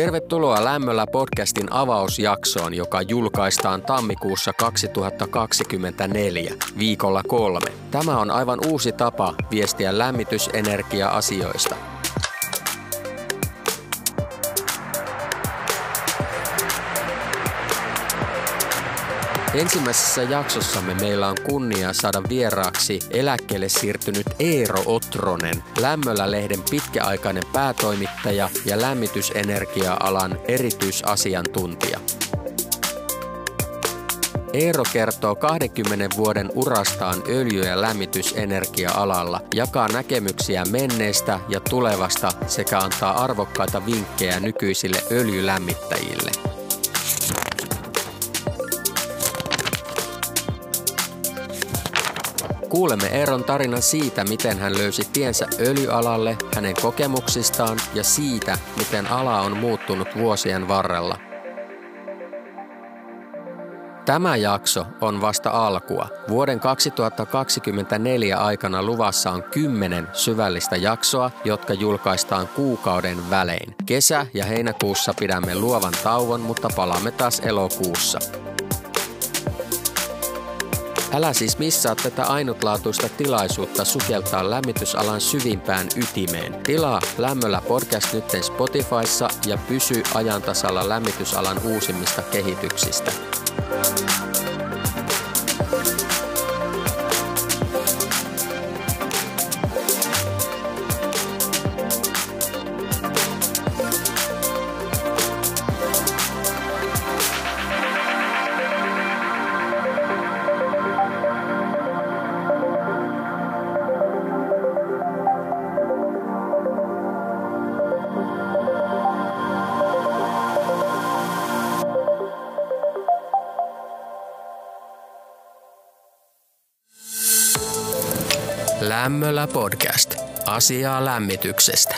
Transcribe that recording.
Tervetuloa Lämmöllä podcastin avausjaksoon, joka julkaistaan tammikuussa 2024, viikolla kolme. Tämä on aivan uusi tapa viestiä lämmitysenergia-asioista. Ensimmäisessä jaksossamme meillä on kunnia saada vieraaksi eläkkeelle siirtynyt Eero Otronen, Lämmöllä-lehden pitkäaikainen päätoimittaja ja lämmitysenergia-alan erityisasiantuntija. Eero kertoo 20 vuoden urastaan öljy- ja lämmitysenergia-alalla, jakaa näkemyksiä menneestä ja tulevasta sekä antaa arvokkaita vinkkejä nykyisille öljylämmittäjille. Kuulemme Eeron tarinan siitä, miten hän löysi tiensä öljyalalle, hänen kokemuksistaan ja siitä, miten ala on muuttunut vuosien varrella. Tämä jakso on vasta alkua. Vuoden 2024 aikana luvassa on kymmenen syvällistä jaksoa, jotka julkaistaan kuukauden välein. Kesä- ja heinäkuussa pidämme luovan tauon, mutta palaamme taas elokuussa. Älä siis missaa tätä ainutlaatuista tilaisuutta sukeltaa lämmitysalan syvimpään ytimeen. Tilaa Lämmöllä podcast nytten Spotifyssa ja pysy ajantasalla lämmitysalan uusimmista kehityksistä. Lämmöllä podcast. Asiaa lämmityksestä.